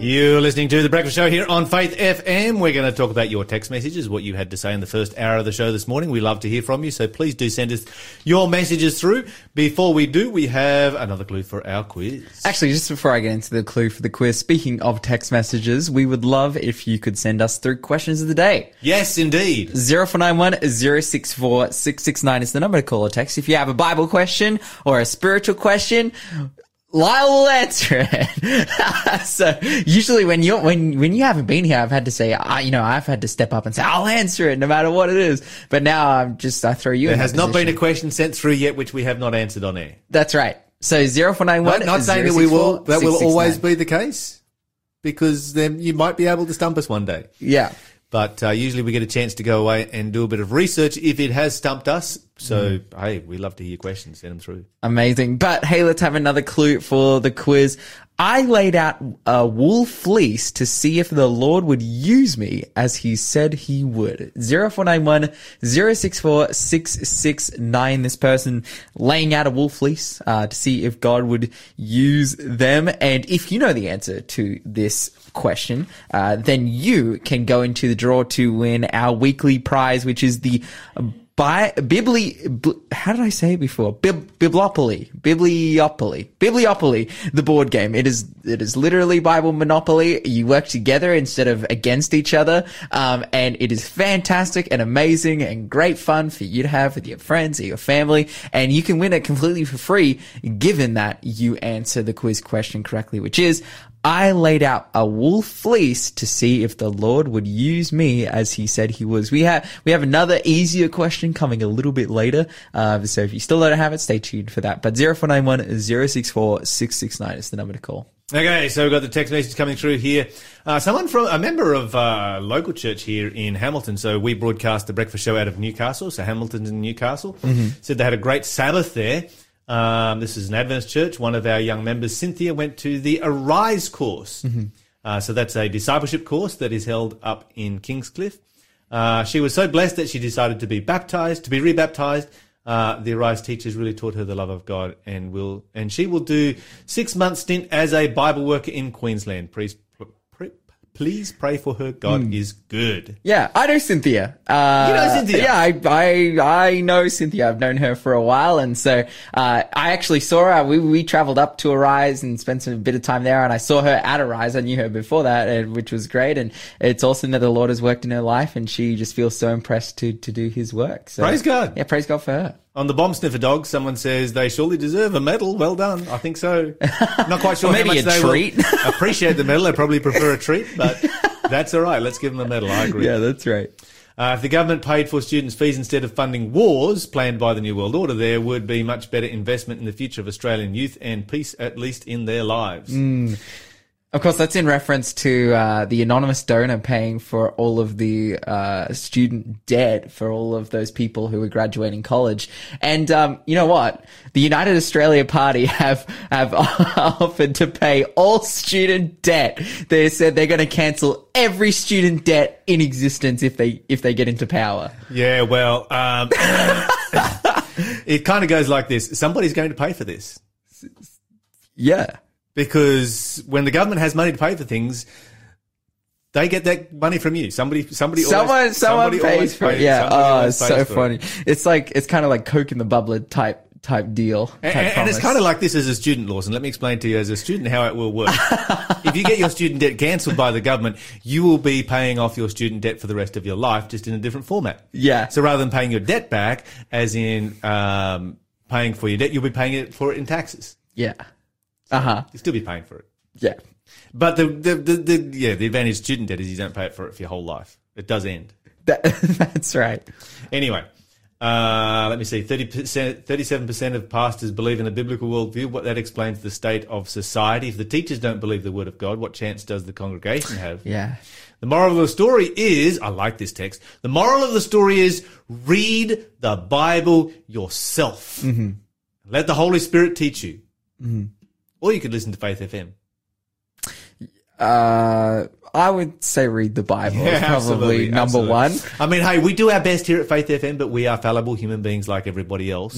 You're listening to The Breakfast Show here on Faith FM. We're going to talk about your text messages, what you had to say in the first hour of the show this morning. We love to hear from you, so please do send us your messages through. Before we do, we have another clue for our quiz. Actually, just before I get into the clue for the quiz, speaking of text messages, we would love if you could send us through questions of the day. Yes, indeed. 0491 064 669 is the number to call or text. If you have a Bible question or a spiritual question, Lyle will answer it. so usually when you when when you haven't been here, I've had to say, I, you know, I've had to step up and say, I'll answer it no matter what it is. But now I'm just I throw you. There has not been a question sent through yet which we have not answered on air. That's right. So zero four nine one. not saying that we will. That will always be the case, because then you might be able to stump us one day. Yeah. But uh, usually we get a chance to go away and do a bit of research if it has stumped us. So hey, we love to hear your questions. Send them through. Amazing. But hey, let's have another clue for the quiz. I laid out a wool fleece to see if the Lord would use me as he said he would. 0491 064 669. This person laying out a wool fleece uh, to see if God would use them. And if you know the answer to this question, uh, then you can go into the draw to win our weekly prize, which is the by Bibli, bl- how did I say it before? Bib, Biblopoly, Bibliopoly, Bibliopoly, the board game. It is, it is literally Bible Monopoly. You work together instead of against each other. Um, and it is fantastic and amazing and great fun for you to have with your friends or your family. And you can win it completely for free, given that you answer the quiz question correctly, which is, I laid out a wool fleece to see if the Lord would use me as he said he was. We have, we have another easier question coming a little bit later. Uh, so if you still don't have it, stay tuned for that. But 0491 064 669 is the number to call. Okay, so we've got the text message coming through here. Uh, someone from a member of uh, local church here in Hamilton. So we broadcast the breakfast show out of Newcastle. So Hamilton's in Newcastle. Said they had a great Sabbath there. Um, this is an Adventist church. One of our young members, Cynthia, went to the Arise course. Uh, so that's a discipleship course that is held up in Kingscliff. Uh, she was so blessed that she decided to be baptized, to be rebaptized. Uh, the Arise teachers really taught her the love of God, and will and she will do six month stint as a Bible worker in Queensland. Please, pr- please pray for her. God is good. Yeah, I know Cynthia. Uh, You know Cynthia? Yeah, I, I, I know Cynthia. I've known her for a while. And so, uh, I actually saw her. We, we traveled up to Arise and spent some bit of time there. And I saw her at Arise. I knew her before that, and, which was great. And it's awesome that the Lord has worked in her life and she just feels so impressed to, to do his work. So, Praise God. Yeah, praise God for her. On the bomb sniffer dogs, someone says they surely deserve a medal. Well done. I think so. Not quite sure how maybe much a they treat. will appreciate the medal. They probably prefer a treat, but that's all right. Let's give them a medal. I agree. Yeah, that's right. Uh, if the government paid for students' fees instead of funding wars planned by the New World Order, there would be much better investment in the future of Australian youth and peace, at least in their lives. Of course, that's in reference to uh, the anonymous donor paying for all of the uh, student debt for all of those people who are graduating college. And um, you know what? The United Australia Party have have offered to pay all student debt. They said they're going to cancel every student debt in existence if they if they get into power. Yeah, well, um, it kind of goes like this: somebody's going to pay for this Yeah. Because when the government has money to pay for things. They get that money from you. Somebody, somebody, Someone, always, someone somebody pays for it. Yeah. Oh, it's so funny. it. It's like it's kind of like Coke in the bubbler type type deal. Type And, and it's kind of like this as a student, Lawson. Let me explain to you as a student how it will work. if you get your student debt cancelled by the government, you will be paying off your student debt for the rest of your life, just in a different format. Yeah. So rather than paying your debt back, as in um, paying for your debt, you'll be paying it for it in taxes. Yeah. Uh huh. You'll still be paying for it. Yeah. But the, the, the, the yeah, the advantage of student debt is you don't pay it for it for your whole life. It does end. That, that's right. Anyway, uh, let me see. 30%, 37% of pastors believe in a biblical worldview. What that explains the state of society. If the teachers don't believe the word of God, what chance does the congregation have? Yeah. The moral of the story is, I like this text. The moral of the story is read the Bible yourself. Mm-hmm. Let the Holy Spirit teach you. Mm-hmm. Or you could listen to Faith FM. Uh, I would say read the Bible. Yeah, is probably absolutely, number absolutely. one. I mean, hey, we do our best here at Faith FM, but we are fallible human beings like everybody else.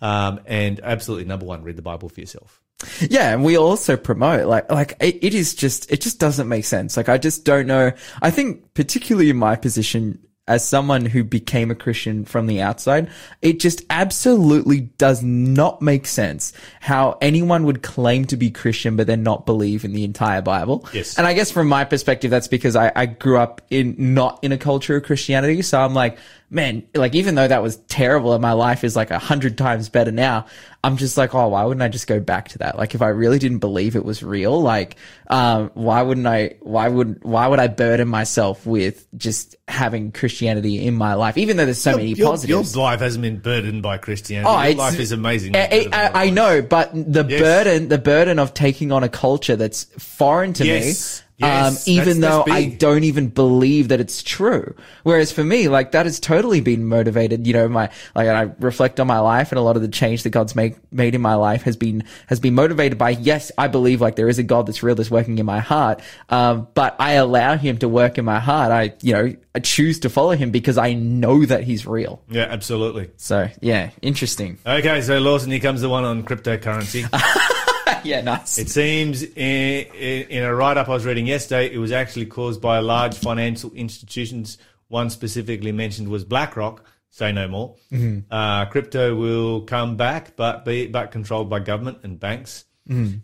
Um, and absolutely, number one, read the Bible for yourself. Yeah, and we also promote like like it, it is just it just doesn't make sense. Like I just don't know. I think particularly in my position as someone who became a Christian from the outside, it just absolutely does not make sense how anyone would claim to be Christian but then not believe in the entire Bible. Yes. And I guess from my perspective, that's because I, I grew up in not in a culture of Christianity. So I'm like, man, like even though that was terrible and my life is like a hundred times better now, I'm just like, oh, why wouldn't I just go back to that? Like if I really didn't believe it was real, like, um, why wouldn't I, why would, why would I burden myself with just having Christianity in my life, even though there's so many your, positives? Your life hasn't been burdened by Christianity. Oh, your life is amazing. I, I, I know, but the Yes. burden, the burden of taking on a culture that's foreign to Yes. me, Yes. um, even That's- though that's I don't even believe that it's true. Whereas for me, like that has totally been motivated. You know, my like I reflect on my life, and a lot of the change that God's made made in my life has been has been motivated by yes, I believe like there is a God that's real, that's working in my heart. Um, but I allow Him to work in my heart. I you know I choose to follow Him because I know that He's real. Yeah, absolutely. So yeah, interesting. Okay, so Lawson, here comes the one on cryptocurrency. yeah, nice. It seems in, in, in a write up I was reading yesterday, it was actually caused by large financial institutions. One specifically mentioned was BlackRock. Say no more. Uh, crypto will come back, but be but controlled by government and banks.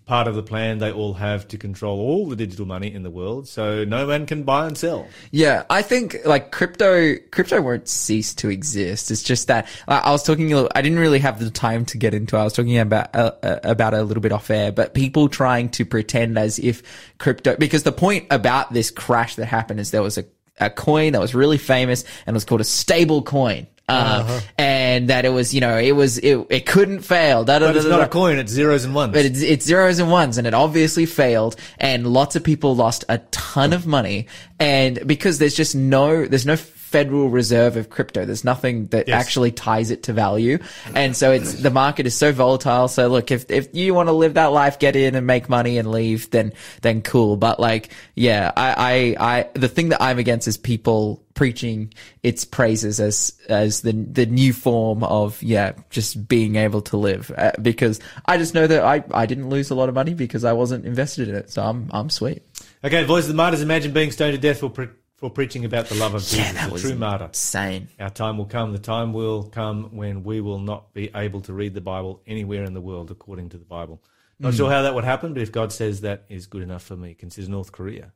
Part of the plan they all have to control all the digital money in the world, so no man can buy and sell. Yeah, I think like crypto, crypto won't cease to exist. It's just that uh, I was talking. a little- I didn't really have the time to get into. I was talking about uh, uh, about a little bit off air, but people trying to pretend as if crypto. Because the point about this crash that happened is there was a a coin that was really famous and was called a stable coin. Uh, and that it was, you know, it was, it, it couldn't fail. Da, da, But it's da, not a coin; it's zeros and ones. But it's, it's zeros and ones and it obviously failed and lots of people lost a ton of money. And because there's just no, there's no federal reserve of crypto. There's nothing that Yes. actually ties it to value. And so it's, the market is so volatile. So look, if, if you want to live that life, get in and make money and leave, then, then cool. But like, yeah, I, I, I, the thing that I'm against is people preaching its praises as, as the, the new form of, yeah, just being able to live. Uh, because I just know that I, I didn't lose a lot of money because I wasn't invested in it. So I'm, I'm sweet. okay, voice of the martyrs. Imagine being stoned to death for pre- for preaching about the love of Jesus, the true martyr. insane. Our time will come. The time will come when we will not be able to read the Bible anywhere in the world according to the Bible. Not sure how that would happen, but if God says that is good enough for me, consider North Korea.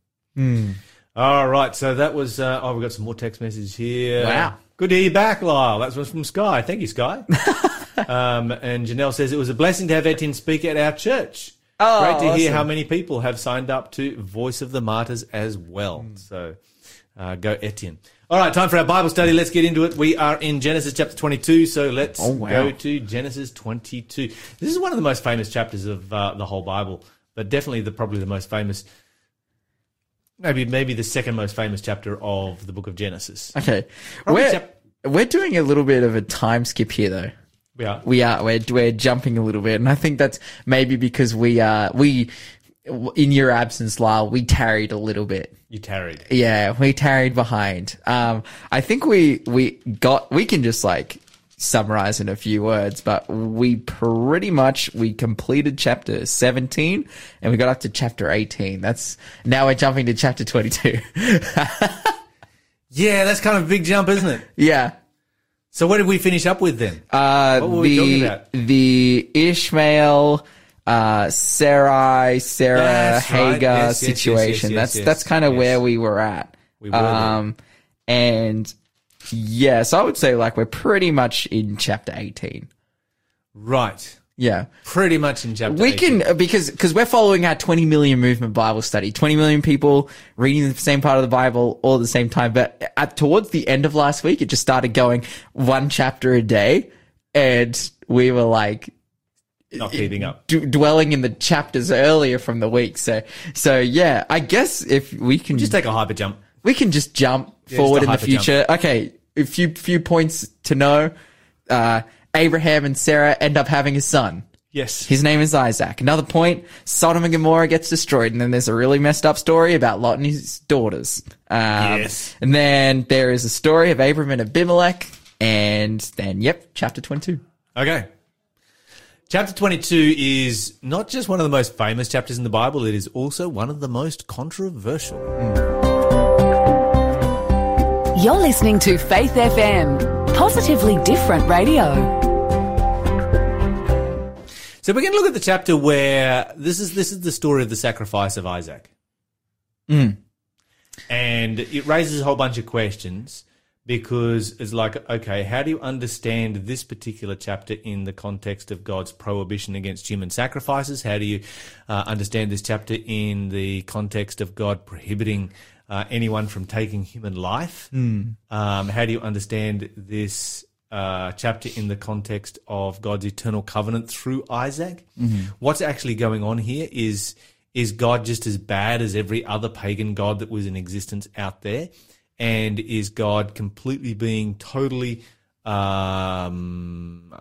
All right, so that was. Uh, oh, we've got some more text messages here. Wow. Good to hear you back, Lyle. That was from Sky. Thank you, Sky. um, and Janelle says it was a blessing to have Etienne speak at our church. Oh, Great to hear how many people have signed up to Voice of the Martyrs as well. Hmm. So uh, go Etienne. All right, time for our Bible study. Let's get into it. We are in Genesis chapter 22, so let's Oh, wow. go to Genesis 22. This is one of the most famous chapters of uh, the whole Bible, but definitely the probably the most famous, maybe maybe the second most famous chapter of the book of Genesis. Okay. Probably We're, chap- we're doing a little bit of a time skip here though. We are. We are we're we're jumping a little bit, and I think that's maybe because we uh we in your absence, Lyle, we tarried a little bit. You tarried. Yeah, we tarried behind. Um, I think we we got we can just like summarize in a few words, but we pretty much we completed chapter 17 and we got up to chapter 18. That's now we're jumping to chapter 22. Yeah, that's kind of a big jump, isn't it? yeah. So what did we finish up with then? Uh, What were we talking the about? the Ishmael, uh, Sarai, Sarah, That's right. Hagar Yes, yes, yes, situation. yes, yes, that's yes, that's kind of yes. where we were at. We were. Um, and yeah, so I would say like we're pretty much in chapter eighteen. Right. Yeah. Pretty much in chapter We 18. can because because we're following our 20 million movement Bible study. 20 million people reading the same part of the Bible all at the same time. But at, towards the end of last week, it just started going one chapter a day, and we were like not keeping up. d- dwelling in the chapters earlier from the week. So so yeah, I guess if we can Just take a hyper jump. we can just jump just forward a in the hyper jump. future. Okay, a few few points to know. Uh, Abraham and Sarah end up having a son. Yes. His name is Isaac. Another point, Sodom and Gomorrah gets destroyed, and then there's a really messed up story about Lot and his daughters. Um, Yes. And then there is a story of Abram and Abimelech, and then, yep, chapter 22. Okay. Chapter 22 is not just one of the most famous chapters in the Bible, it is also one of the most controversial. You're listening to Faith FM, positively different radio. So we're going to look at the chapter where this is this is the story of the sacrifice of Isaac. Mm. And it raises a whole bunch of questions because it's like, okay, how do you understand this particular chapter in the context of God's prohibition against human sacrifices? How do you uh, understand this chapter in the context of God prohibiting uh, anyone from taking human life? Um, how do you understand this uh, chapter in the context of God's eternal covenant through Isaac? What's actually going on here is is God just as bad as every other pagan god that was in existence out there? And is God completely being totally, um,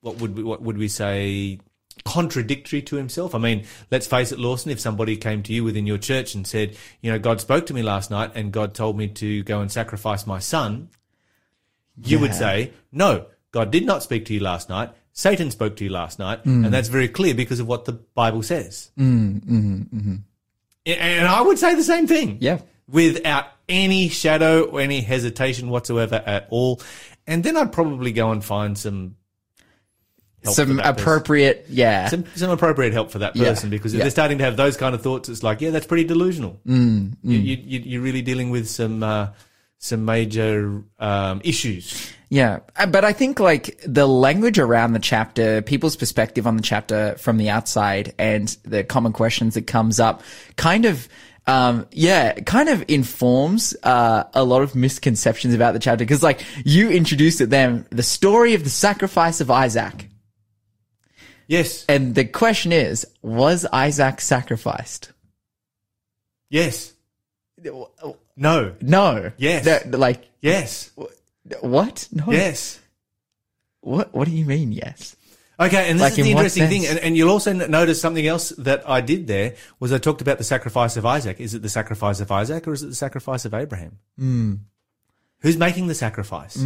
what would we, what would we say, contradictory to himself? I mean, let's face it, Lawson, if somebody came to you within your church and said, you know, God spoke to me last night and God told me to go and sacrifice my son, you would say, no, God did not speak to you last night. Satan spoke to you last night. And that's very clear because of what the Bible says. Mm, mm, mm, And I would say the same thing. Yeah. Without any shadow or any hesitation whatsoever at all. And then I'd probably go and find some Some that person. appropriate, yeah. Some, some appropriate help for that Yeah. person because if Yeah. they're starting to have those kind of thoughts, it's like, yeah, that's pretty delusional. Mm, You, you, you- you're really dealing with some uh, some major um, issues. Yeah, Uh, but I think like the language around the chapter, people's perspective on the chapter from the outside, and the common questions that comes up, kind of, um, yeah, kind of informs uh, a lot of misconceptions about the chapter. Because like you introduced it, then the story of the sacrifice of Isaac, Yes, and the question is, was Isaac sacrificed? yes, no, No. Yes. Like yes, what? No. yes. What? What do you mean? Yes. Okay, and this Like is the in interesting thing, and, and you'll also notice something else that I did there was I talked about the sacrifice of Isaac. Is it the sacrifice of Isaac or is it the sacrifice of Abraham? Hmm. Who's making the sacrifice?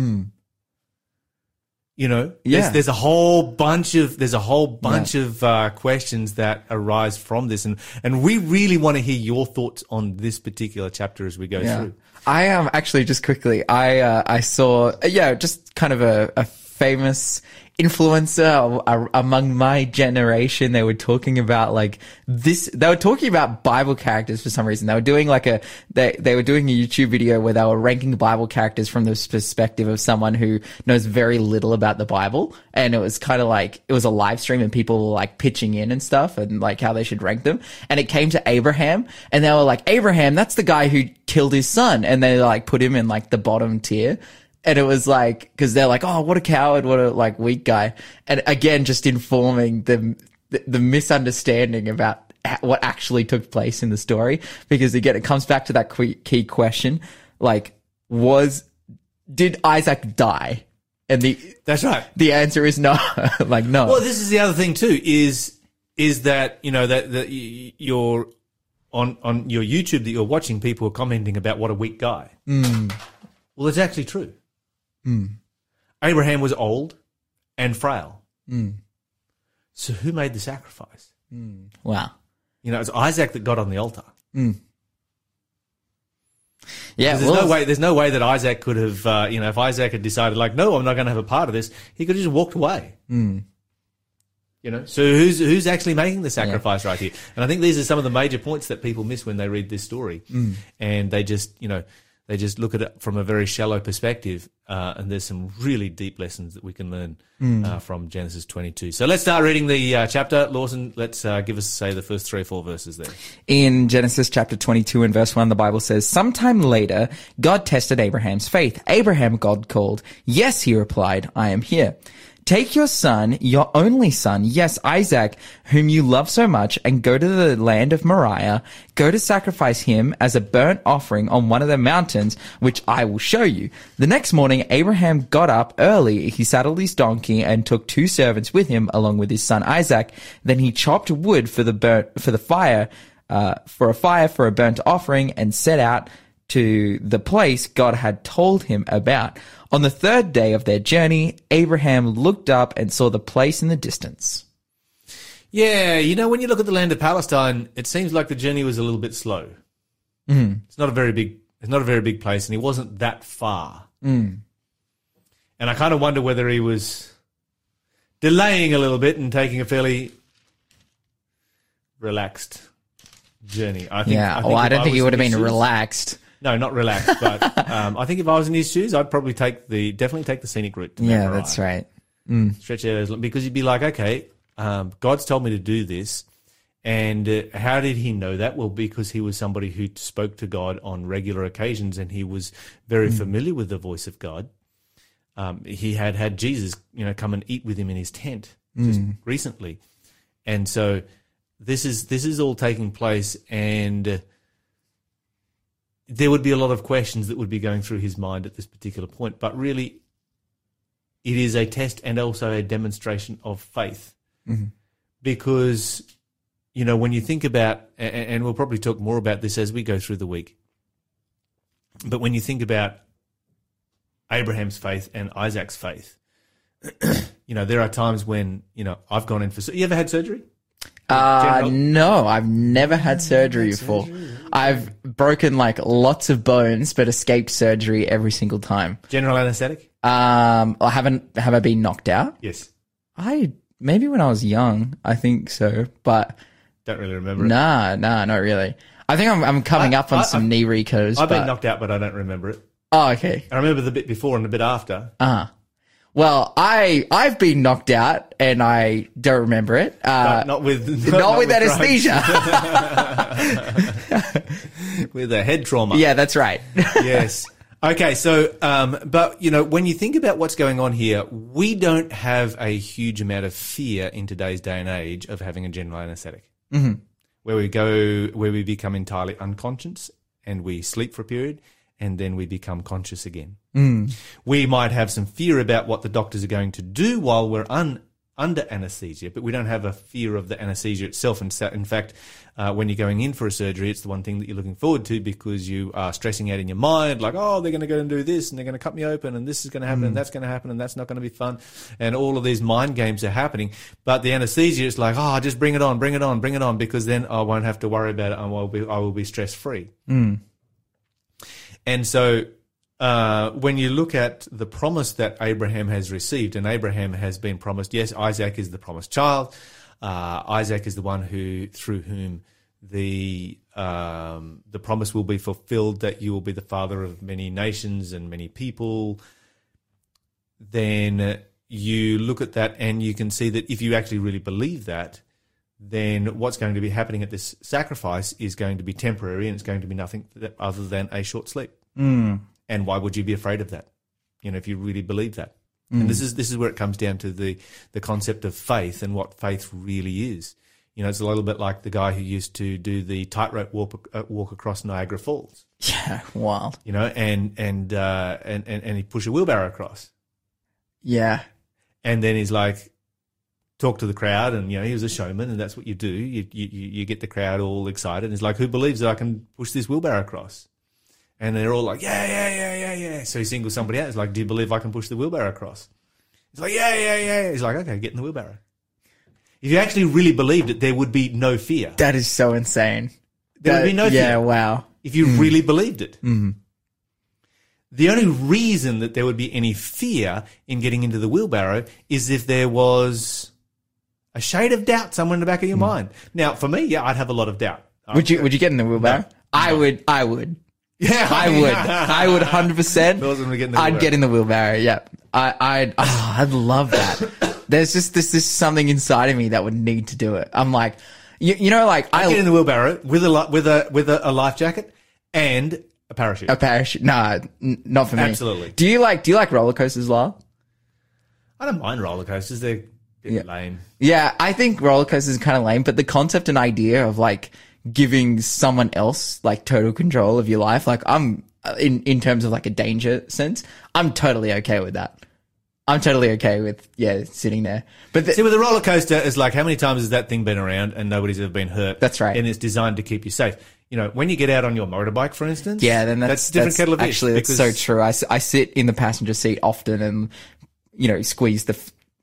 You know, Yeah. there's, there's a whole bunch of there's a whole bunch of uh, questions that arise from this, and and we really want to hear your thoughts on this particular chapter as we go Yeah. through. I um actually just quickly I uh, I saw yeah just kind of a, a famous influencer among my generation. They were talking about like this they were talking about bible characters for some reason. They were doing like a they they were doing a youtube video where they were ranking bible characters from the perspective of someone who knows very little about the bible. And it was kind of like it was a live stream and people were like pitching in and stuff and like how they should rank them. And it came to abraham and they were like abraham that's the guy who killed his son. And they like put him in like the bottom tier and it was like because they're like oh what a coward what a like weak guy and again just informing the the, the misunderstanding about what actually took place in the story because again it comes back to that key question like was did isaac die and the That's right. the answer is no like no Well, this is the other thing too. Is is that you know that that you're on on your YouTube that you're watching, people are commenting about what a weak guy. Mm. Well, it's actually true. Mm. Abraham was old and frail. Mm. So who made the sacrifice? Mm. wow You know, it's Isaac that got on the altar. yeah There's well, no way. There's no way that Isaac could have. Uh, you know, if Isaac had decided, like, no, I'm not going to have a part of this, he could have just walked away. You know, so who's who's actually making the sacrifice right here? And I think these are some of the major points that people miss when they read this story, and they just you know they just look at it from a very shallow perspective. Uh, and there's some really deep lessons that we can learn uh, from Genesis 22. So let's start reading the uh, chapter. Lawson, let's uh, give us say the first three or four verses there. In Genesis chapter 22 and verse 1, the Bible says, Sometime later, God tested Abraham's faith. Abraham God called. Yes, he replied, I am here. Take your son, your only son, yes, Isaac, whom you love so much, and go to the land of Moriah. Go to sacrifice him as a burnt offering on one of the mountains, which I will show you. The next morning, Abraham got up early. He saddled his donkey and took two servants with him, along with his son Isaac. Then he chopped wood for the burnt, for the fire, uh, for a fire for a burnt offering and set out to the place God had told him about. On the third day of their journey, Abraham looked up and saw the place in the distance. Yeah, you know, when you look at the land of Palestine, it seems like the journey was a little bit slow. Mm. It's not a very big. It's not a very big place, and he wasn't that far. Mm. And I kind of wonder whether he was delaying a little bit and taking a fairly relaxed journey. I think. Yeah. think well, I don't think he would have been relaxed. No, not relaxed, but um, I think if I was in his shoes, I'd probably take the definitely take the scenic route. To Mount Yeah, Moriah. that's right. stretch out as long because you'd be like, okay, um, God's told me to do this. And uh, how did he know that? Well, because he was somebody who spoke to God on regular occasions and he was very familiar with the voice of God. Um, he had had Jesus, you know, come and eat with him in his tent just recently. And so this is this is all taking place and uh, there would be a lot of questions that would be going through his mind at this particular point, but really it is a test and also a demonstration of faith. Mm-hmm. Because you know when you think about and we'll probably talk more about this as we go through the week but when you think about abraham's faith and isaac's faith you know there are times when you know i've gone in for you ever had surgery Uh, no, I've never had surgery before. I've broken like lots of bones, but escaped surgery every single time. general anesthetic Um, I haven't, have I been knocked out? yes I, maybe when I was young, I think so, but don't really remember it. nah, nah, not really. I think I'm, I'm coming I- up on I- some knee recos. i've but, been knocked out but i don't remember it Oh, okay. i remember the bit before and the bit after Uh-huh. Well, I, I've been knocked out and I don't remember it. Uh, but not with not, with drugs. anesthesia. with a head trauma yeah, that's right. yes. Okay, so, um, but you know, when you think about what's going on here, we don't have a huge amount of fear in today's day and age of having a general anesthetic, mm-hmm. where we go, where we become entirely unconscious and we sleep for a period, and then we become conscious again. Mm. We might have some fear about what the doctors are going to do while we're un, under anesthesia, but we don't have a fear of the anesthesia itself. And so- in fact, uh, when you're going in for a surgery, it's the one thing that you're looking forward to because you are stressing out in your mind, like, oh, they're going to go and do this, and they're going to cut me open, and this is going to happen, and that's going to happen, and that's not going to be fun, and all of these mind games are happening. But the anesthesia is like, oh, just bring it on, bring it on, bring it on, because then I won't have to worry about it, and I will be, I will be stress free. And so uh, when you look at the promise that Abraham has received, and Abraham has been promised, yes, Isaac is the promised child. Uh, Isaac is the one who, through whom the um, the promise will be fulfilled that you will be the father of many nations and many people. Then you look at that and you can see that if you actually really believe that, then what's going to be happening at this sacrifice is going to be temporary and it's going to be nothing other than a short sleep. Mm. And why would you be afraid of that? You know, if you really believe that. And this is this is where it comes down to the the concept of faith and what faith really is. You know, it's a little bit like the guy who used to do the tightrope walk uh, walk across Niagara Falls. yeah, wild. You know, and and uh, and and and he push a wheelbarrow across, Yeah. and then he's like, talk to the crowd, and you know, he was a showman, and that's what you do. You you you get the crowd all excited. And he's like, who believes that I can push this wheelbarrow across? And they're all like, yeah, yeah, yeah, yeah, yeah. So he singles somebody out. He's like, do you believe I can push the wheelbarrow across? He's like, yeah, yeah, yeah. He's like, okay, get in the wheelbarrow. If you actually really believed it, there would be no fear. That is so insane. There would be no That- Yeah, fear. wow. if you mm. really believed it. Mm-hmm. The only reason that there would be any fear in getting into the wheelbarrow is if there was a shade of doubt somewhere in the back of your hmm. mind. Now, for me, yeah, I'd have a lot of doubt. Would you would you get in the wheelbarrow? No. I would I would. Yeah, I would. I would hundred percent. Phil's gonna get in the I'd wheelbarrow. get in the wheelbarrow, yeah. I I'd oh, I'd love that. There's just this this something inside of me that would need to do it. I'm like you, you know like I I'd get in the wheelbarrow with a li- with a with a, a life jacket and a parachute. a parachute. Nah, n- not for me. Absolutely. Do you like do you like roller coasters, Lyle? I don't mind roller coasters; they're, they're Yeah. lame. Yeah, I think roller coasters is kind of lame, but the concept and idea of like giving someone else like total control of your life, like I'm uh, in in terms of like a danger sense, I'm totally okay with that. I'm totally okay with yeah sitting there. But the, See, with a roller coaster, it's like how many times has that thing been around and nobody's ever been hurt? That's right. and it's designed to keep you safe. You know, when you get out on your motorbike, for instance, yeah, then that's, a different that's- kettle of fish. Actually, that's so true. I sit in the passenger seat often and you know squeeze the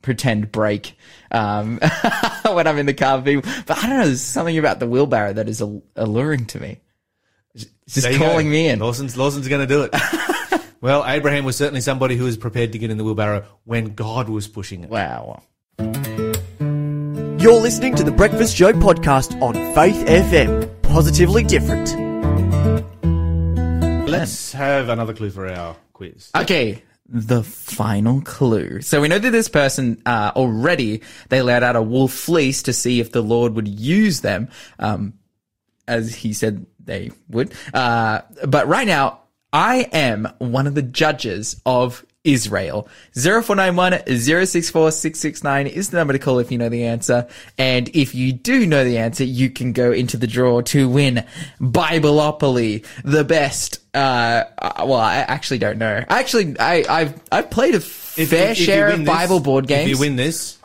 pretend brake um, when I'm in the car with people. But I don't know. There's something about the wheelbarrow that is alluring to me. It's just There you go. calling me in. Lawson's, Lawson's going to do it. well, Abraham was certainly somebody who was prepared to get in the wheelbarrow when God was pushing it. Wow. You're listening to the Breakfast Show podcast on Faith FM. Positively different. Let's have another clue for our quiz. Okay, the final clue. So we know that this person uh, already they let out a wool fleece to see if the Lord would use them, um, as he said they would. Uh, but right now, I am one of the judges of Israel. 0491 064 669 is the number to call if you know the answer. And if you do know the answer, you can go into the draw to win Bibleopoly, the best. Uh, uh, well, I actually don't know. Actually, I, I've, I've played a If- fair if share of this- Bible board games. If you win this,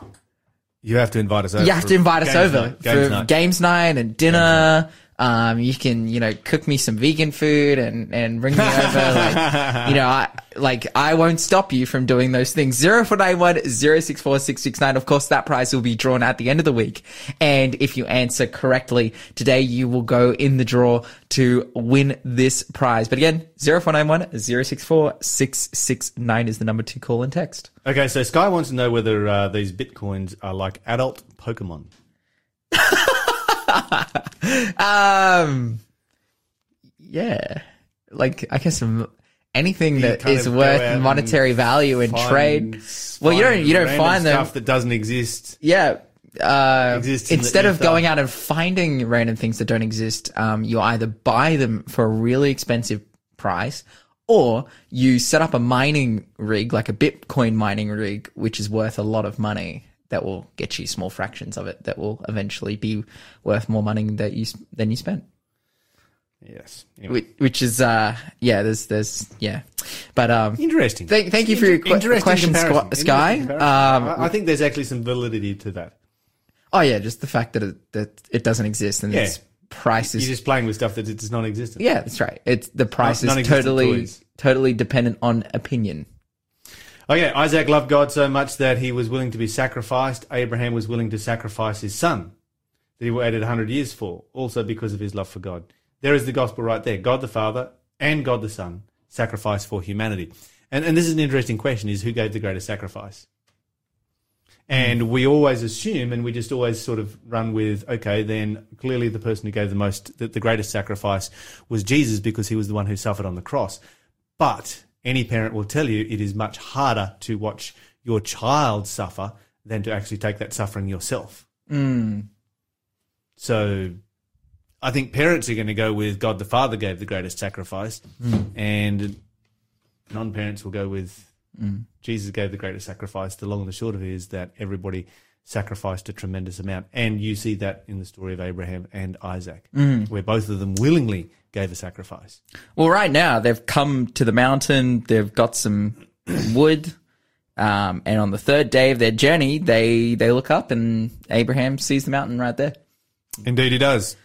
you have to invite us over. You have to invite us games over night- for games night. games night and dinner. Um, you can, you know, cook me some vegan food and, and bring me over. Like, you know, I, like, I won't stop you from doing those things. Zero four nine one zero six four six six nine. Of course, that prize will be drawn at the end of the week. And if you answer correctly today, you will go in the draw to win this prize. But again, zero four nine one zero six four six six nine is the number to call and text. Okay, so Sky wants to know whether uh, these bitcoins are like adult Pokemon. Um, yeah, like I guess anything that kind is worth monetary value in Find- trade. Well, you don't you don't find them. stuff that doesn't exist. Yeah. Uh, Exists in the instead of going out and finding random things that don't exist, um, you either buy them for a really expensive price or you set up a mining rig, like a Bitcoin mining rig, which is worth a lot of money that will get you small fractions of it that will eventually be worth more money that you, than you spent. Yes. Anyway. Which, which is, uh, yeah, there's, there's, yeah. But, um, Interesting. Thank- thank you for your Interesting question. Squ- Sky. Um, I, I think there's actually some validity to that. oh yeah, just the fact that it, that it doesn't exist and Yeah. its price is You're just playing with stuff that is non-existent. Yeah, that's right. It's the price is totally toys. totally dependent on opinion. Okay, Isaac loved God so much that he was willing to be sacrificed. Abraham was willing to sacrifice his son that he waited 100 years for, also because of his love for God. There is the gospel right there. God the Father and God the Son sacrificed for humanity. And, and this is an interesting question, is who gave the greatest sacrifice? And we always assume, and we just always sort of run with, okay, then clearly the person who gave the most, the, the greatest sacrifice was Jesus because he was the one who suffered on the cross. But any parent will tell you it is much harder to watch your child suffer than to actually take that suffering yourself. Hmm. So I think parents are going to go with God the Father gave the greatest sacrifice, hmm. and non parents will go with hmm. Jesus gave the greatest sacrifice. The long and the short of it is that everybody sacrificed a tremendous amount. And you see that in the story of Abraham and Isaac, where both of them willingly gave a sacrifice. Well, right now they've come to the mountain. They've got some wood, um, and on the third day of their journey, they they look up and Abraham sees the mountain right there. Indeed, he does.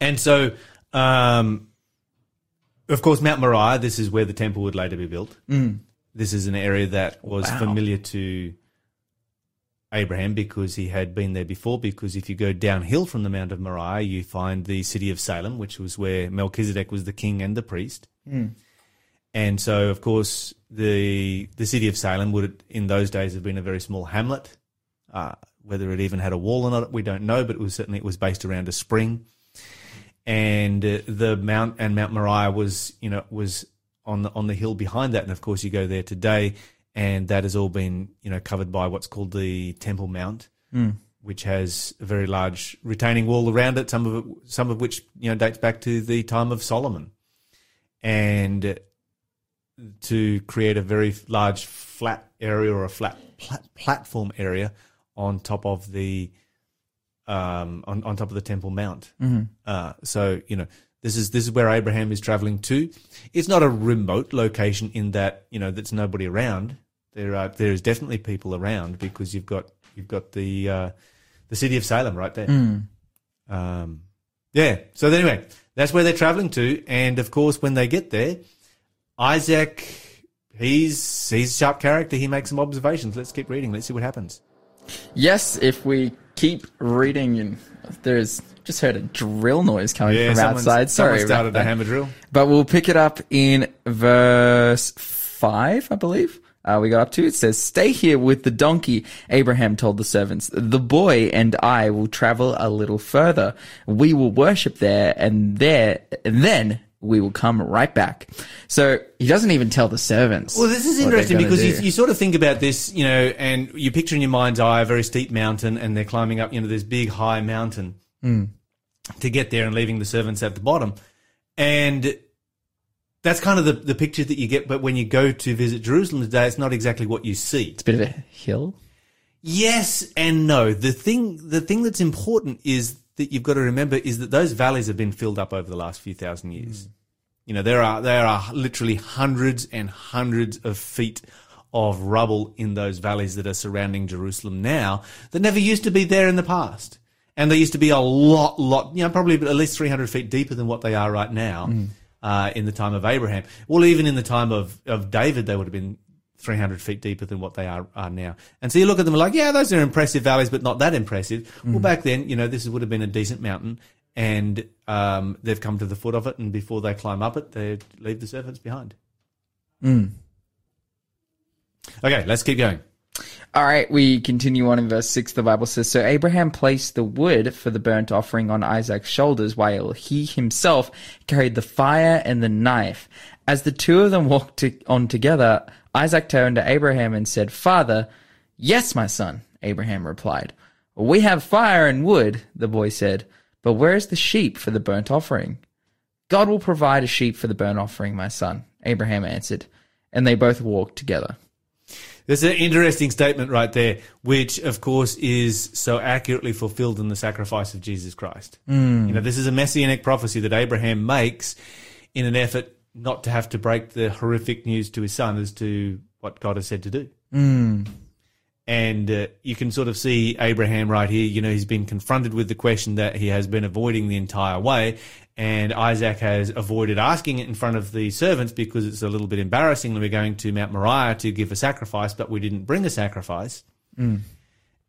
And so, um, of course, Mount Moriah, this is where the temple would later be built. This is an area that was Wow. familiar to Abraham because he had been there before. Because if you go downhill from the Mount of Moriah, you find the city of Salem, which was where Melchizedek was the king and the priest. And so, of course, the the city of Salem would, in those days, have been a very small hamlet. Uh, whether it even had a wall or not, we don't know. But it was certainly it was based around a spring, and uh, the Mount and Mount Moriah was, you know, was on the on the hill behind that. And of course, you go there today, and that has all been, you know, covered by what's called the Temple Mount, which has a very large retaining wall around it. Some of it, some of which, you know, dates back to the time of Solomon, and to create a very large flat area or a flat plat- platform area on top of the um, on, on top of the Temple Mount. Uh, so you know this is this is where Abraham is traveling to. It's not a remote location in that you know there's nobody around. There are there is definitely people around because you've got you've got the uh, the city of Salem right there. Um, yeah. So anyway, that's where they're traveling to, and of course when they get there, Isaac he's he's a sharp character. He makes some observations. Let's keep reading. Let's see what happens. Yes, if we keep reading, and there's just heard a drill noise coming from someone's- outside. Sorry, someone started the hammer drill. But we'll pick it up in verse 5, I believe. Uh, we got up to it says, Stay here with the donkey, Abraham told the servants. The boy and I will travel a little further. We will worship there, and there, and then we will come right back. So he doesn't even tell the servants. Well, this is interesting because you, you sort of think about this, you know, and you picture in your mind's eye a very steep mountain, and they're climbing up, you know, this big high mountain Hmm. to get there, and leaving the servants at the bottom, and that's kind of the the picture that you get. But when you go to visit Jerusalem today, it's not exactly what you see. it's a bit of a hill. Yes and no. The thing the thing that's important is that you've got to remember is that those valleys have been filled up over the last few thousand years. You know, there are there are literally hundreds and hundreds of feet of rubble in those valleys that are surrounding Jerusalem now that never used to be there in the past. And they used to be a lot, lot, you know, probably at least 300 feet deeper than what they are right now uh, in the time of Abraham. Well, even in the time of, of David, they would have been 300 feet deeper than what they are, are now. And so you look at them like, yeah, those are impressive valleys, but not that impressive. Well, back then, you know, this would have been a decent mountain and um, they've come to the foot of it. And before they climb up it, they leave the servants behind. Okay, let's keep going. All right, we continue on in verse 6. The Bible says So Abraham placed the wood for the burnt offering on Isaac's shoulders, while he himself carried the fire and the knife. As the two of them walked to- on together, Isaac turned to Abraham and said, Father, yes, my son, Abraham replied. We have fire and wood, the boy said, but where is the sheep for the burnt offering? God will provide a sheep for the burnt offering, my son, Abraham answered. And they both walked together. There's an interesting statement right there, which of course is so accurately fulfilled in the sacrifice of Jesus Christ. Hmm. You know, this is a messianic prophecy that Abraham makes in an effort not to have to break the horrific news to his son as to what God has said to do. Hmm. And uh, you can sort of see Abraham right here. You know, he's been confronted with the question that he has been avoiding the entire way. And Isaac has avoided asking it in front of the servants because it's a little bit embarrassing we're going to Mount Moriah to give a sacrifice, but we didn't bring a sacrifice.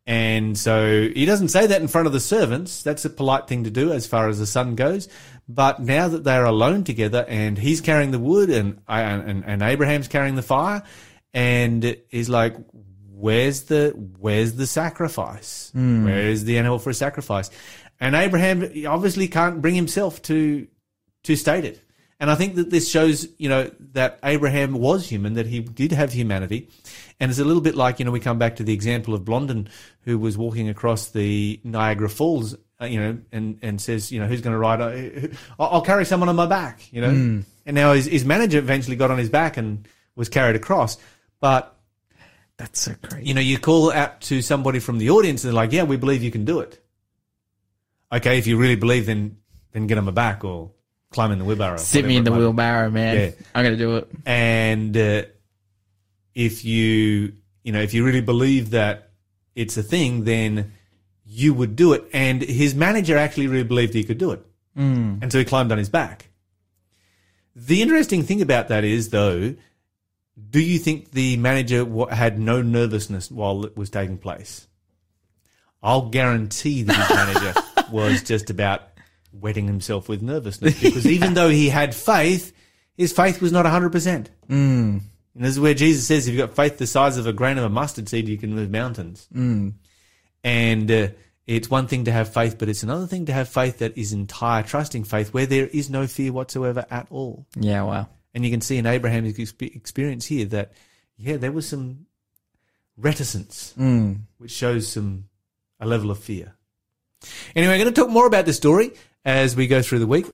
And so he doesn't say that in front of the servants. That's a polite thing to do as far as the son goes. But now that they're alone together and he's carrying the wood and, and, and Abraham's carrying the fire and he's like, where's the, where's the sacrifice? Hmm. Where is the animal for a sacrifice? And Abraham obviously can't bring himself to, to state it. And I think that this shows, you know, that Abraham was human, that he did have humanity. And it's a little bit like, you know, we come back to the example of Blondin, who was walking across the Niagara Falls, uh, you know, and, and says, you know, who's going to ride? uh, I'll, I'll carry someone on my back, you know. And now his, his manager eventually got on his back and was carried across. But, That's so crazy. you know, you call out to somebody from the audience and they're like, yeah, we believe you can do it. Okay, if you really believe, then, then get on my back or climb in the wheelbarrow. Sit me in the wheelbarrow, man. Yeah. I'm gonna do it. and uh, if you you know if you really believe that it's a thing then you would do it. And his manager actually really believed he could do it. Mm. and so he climbed on his back. The interesting thing about that is though do you think the manager had no nervousness while it was taking place? I'll guarantee that his manager was just about wetting himself with nervousness. Because even though he had faith his faith was not 100% and this is where Jesus says, if you've got faith the size of a grain of a mustard seed, you can move mountains. Mm. And uh, it's one thing to have faith, but it's another thing to have faith that is entire trusting faith where there is no fear whatsoever at all. Yeah, wow. And you can see in Abraham's experience here that, yeah, there was some reticence, which shows some, a level of fear. Anyway, I'm going to talk more about this story as we go through the week.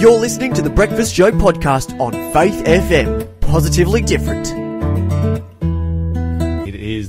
You're listening to the Breakfast Show podcast on Faith FM. Positively different.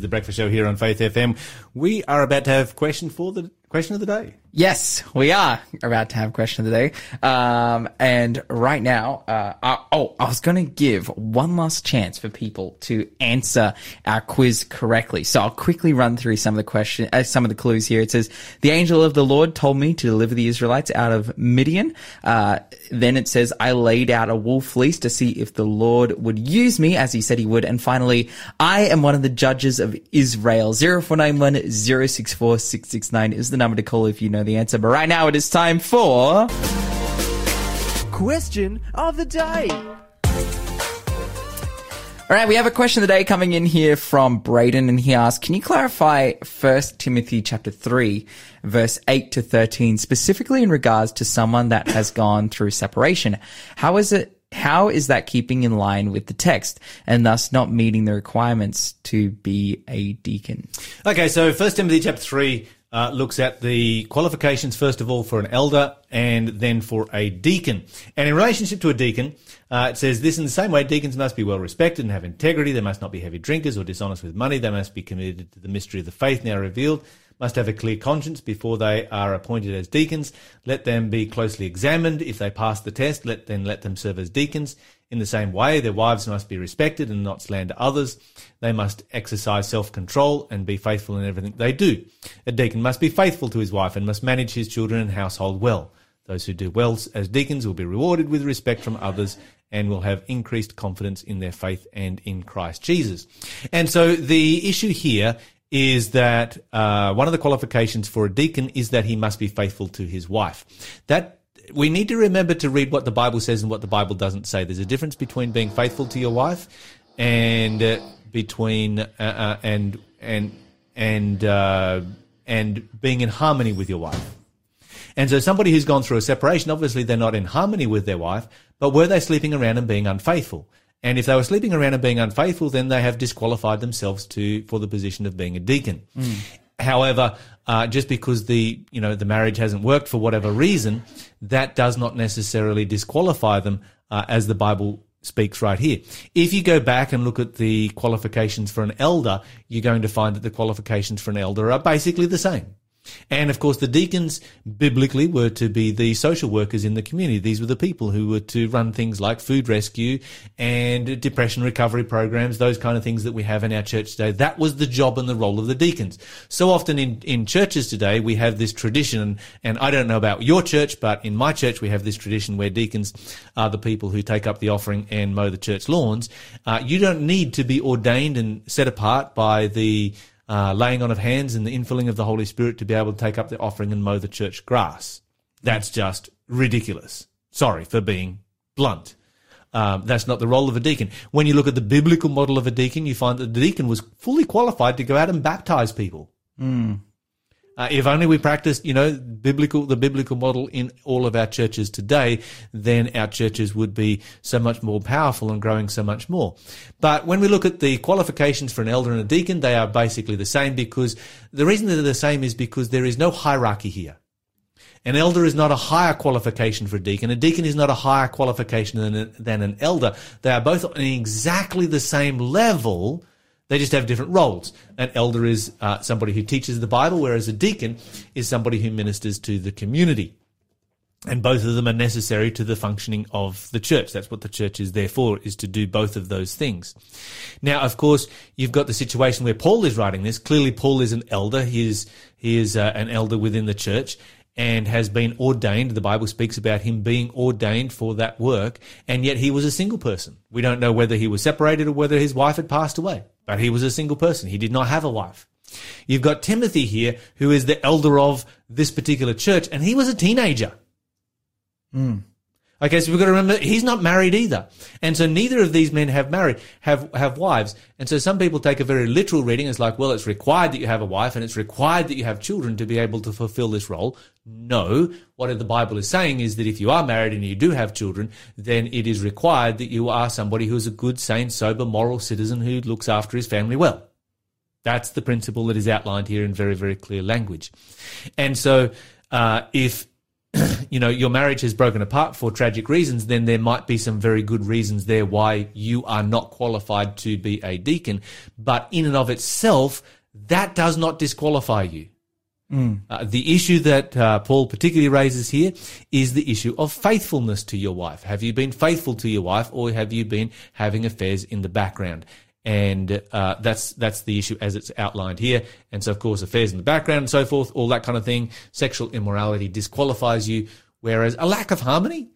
The breakfast show here on Faith FM. We are about to have question for the question of the day. Yes, we are about to have question of the day. Um, and right now, uh, I, oh, I was going to give one last chance for people to answer our quiz correctly. So I'll quickly run through some of the question, uh, some of the clues here. It says, the angel of the Lord told me to deliver the Israelites out of Midian. Uh, then it says, I laid out a wool fleece to see if the Lord would use me as he said he would. And finally, I am one of the judges of Israel. 0491 064 669 is the number to call if you know the answer. But right now it is time for. Question of the day. All right, we have a question of the day coming in here from Braden, and he asks, "Can you clarify 1 Timothy chapter three, verse eight to thirteen, specifically in regards to someone that has gone through separation? How is it? How is that keeping in line with the text, and thus not meeting the requirements to be a deacon?" Okay, so First Timothy chapter three uh, looks at the qualifications first of all for an elder and then for a deacon. And in relationship to a deacon, uh, it says this in the same way: deacons must be well respected and have integrity. They must not be heavy drinkers or dishonest with money. They must be committed to the mystery of the faith now revealed. Must have a clear conscience before they are appointed as deacons. Let them be closely examined. If they pass the test, let then let them serve as deacons. In the same way, their wives must be respected and not slander others. They must exercise self-control and be faithful in everything they do. A deacon must be faithful to his wife and must manage his children and household well. Those who do well as deacons will be rewarded with respect from others and will have increased confidence in their faith and in Christ Jesus. And so the issue here is that uh, one of the qualifications for a deacon is that he must be faithful to his wife. That we need to remember to read what the Bible says and what the Bible doesn't say. There's a difference between being faithful to your wife and uh, between uh, uh, and and and uh, and being in harmony with your wife. And so somebody who's gone through a separation, obviously they're not in harmony with their wife, but were they sleeping around and being unfaithful? And if they were sleeping around and being unfaithful, then they have disqualified themselves to for the position of being a deacon. However, uh, just because the you know the marriage hasn't worked for whatever reason, that does not necessarily disqualify them, uh, as the Bible speaks right here. If you go back and look at the qualifications for an elder, you're going to find that the qualifications for an elder are basically the same. And of course, the deacons biblically were to be the social workers in the community. These were the people who were to run things like food rescue and depression recovery programs, those kind of things that we have in our church today. That was the job and the role of the deacons. So often in, in churches today, we have this tradition, and I don't know about your church, but in my church, we have this tradition where deacons are the people who take up the offering and mow the church lawns. Uh, you don't need to be ordained and set apart by the uh, laying on of hands and the infilling of the Holy Spirit to be able to take up the offering and mow the church grass. That's just ridiculous. Sorry for being blunt. Um, that's not the role of a deacon. When you look at the biblical model of a deacon, you find that the deacon was fully qualified to go out and baptize people. Uh, if only we practiced, you know, biblical, the biblical model in all of our churches today, then our churches would be so much more powerful and growing so much more. But when we look at the qualifications for an elder and a deacon, they are basically the same because the reason they're the same is because there is no hierarchy here. An elder is not a higher qualification for a deacon. A deacon is not a higher qualification than, than an elder. They are both on exactly the same level. They just have different roles. An elder is uh, somebody who teaches the Bible, whereas a deacon is somebody who ministers to the community. And both of them are necessary to the functioning of the church. That's what the church is there for, is to do both of those things. Now, of course, you've got the situation where Paul is writing this. Clearly, Paul is an elder. He is, he is uh, an elder within the church and has been ordained. The Bible speaks about him being ordained for that work, and yet he was a single person. We don't know whether he was separated or whether his wife had passed away, but he was a single person. He did not have a wife. You've got Timothy here, who is the elder of this particular church, and he was a teenager. Hmm. Okay, so we've got to remember he's not married either, and so neither of these men have married have have wives, and so some people take a very literal reading. It's like, well, it's required that you have a wife, and it's required that you have children to be able to fulfill this role. No, what the Bible is saying is that if you are married and you do have children, then it is required that you are somebody who is a good, sane, sober, moral citizen who looks after his family well. That's the principle that is outlined here in very, very clear language. And so, uh, if you know your marriage has broken apart for tragic reasons, then there might be some very good reasons there why you are not qualified to be a deacon. But in and of itself, that does not disqualify you. Uh, the issue that uh, Paul particularly raises here is the issue of faithfulness to your wife. Have you been faithful to your wife, or have you been having affairs in the background? And uh, that's that's the issue as it's outlined here. And so, of course, affairs in the background and so forth, all that kind of thing. Sexual immorality disqualifies you, whereas a lack of harmony.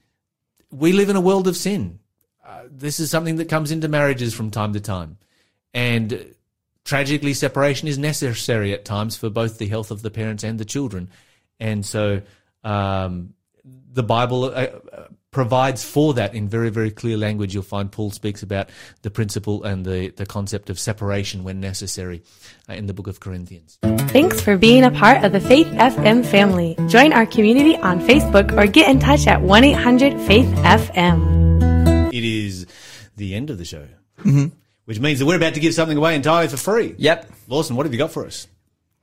We live in a world of sin. Uh, this is something that comes into marriages from time to time, and tragically, separation is necessary at times for both the health of the parents and the children. And so um, the Bible uh, uh, provides for that in very, very clear language. You'll find Paul speaks about the principle and the, the concept of separation when necessary uh, in the book of Corinthians. Thanks for being a part of the Faith FM family. Join our community on Facebook or get in touch at 1 800 Faith FM. It is the end of the show, mm-hmm. which means that we're about to give something away entirely for free. Yep. Lawson, what have you got for us?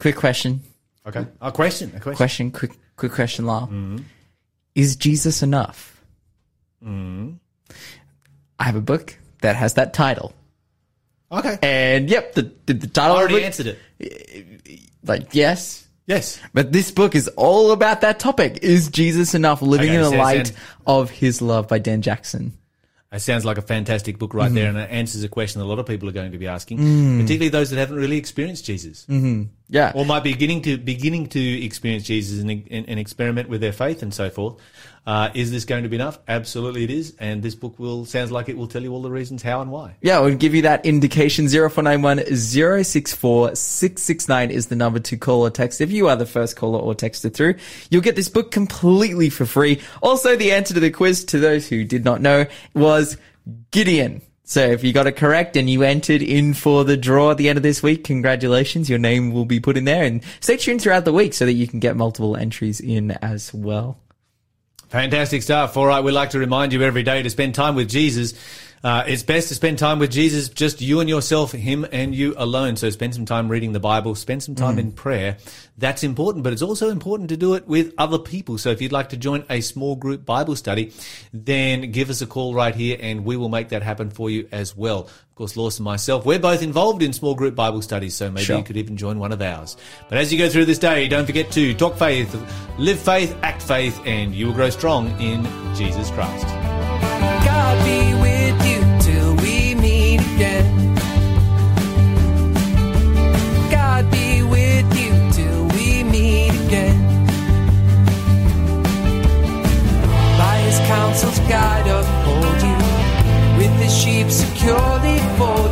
Quick question. Okay. A question. A question. Question. Quick. Quick question, Law. Is Jesus enough? Mm-hmm. I have a book that has that title, Okay. and yep, the the, the title I already of it, answered it. like yes, Yes. But this book is all about that topic. Is Jesus enough? Living Okay, in the so- light so- of his love by Dan Jackson. It sounds like a fantastic book right mm-hmm. there, and it answers a question that a lot of people are going to be asking, Mm. particularly those that haven't really experienced Jesus, mm-hmm. Yeah. or might be beginning to beginning to experience Jesus and, and, and experiment with their faith and so forth. Uh, is this going to be enough? Absolutely, it is, and this book will sounds like it will tell you all the reasons how and why. Yeah, we'll give you that indication. 0491 064 669 is the number to call or text. If you are the first caller or texter through, you'll get this book completely for free. Also, the answer to the quiz, to those who did not know, was Gideon. So if you got it correct and you entered in for the draw at the end of this week, congratulations. Your name will be put in there and stay tuned throughout the week so that you can get multiple entries in as well. Fantastic stuff. All right, we like to remind you every day to spend time with Jesus. Uh, it's best to spend time with Jesus, just you and yourself, him and you alone. So spend some time reading the Bible, spend some time in prayer. That's important, but it's also important to do it with other people. So if you'd like to join a small group Bible study, then give us a call right here and we will make that happen for you as well. Of course, Lawson and myself, we're both involved in small group Bible studies, so maybe Sure. you could even join one of ours. But as you go through this day, don't forget to talk faith, live faith, act faith, and you will grow strong in Jesus Christ. sleep securely for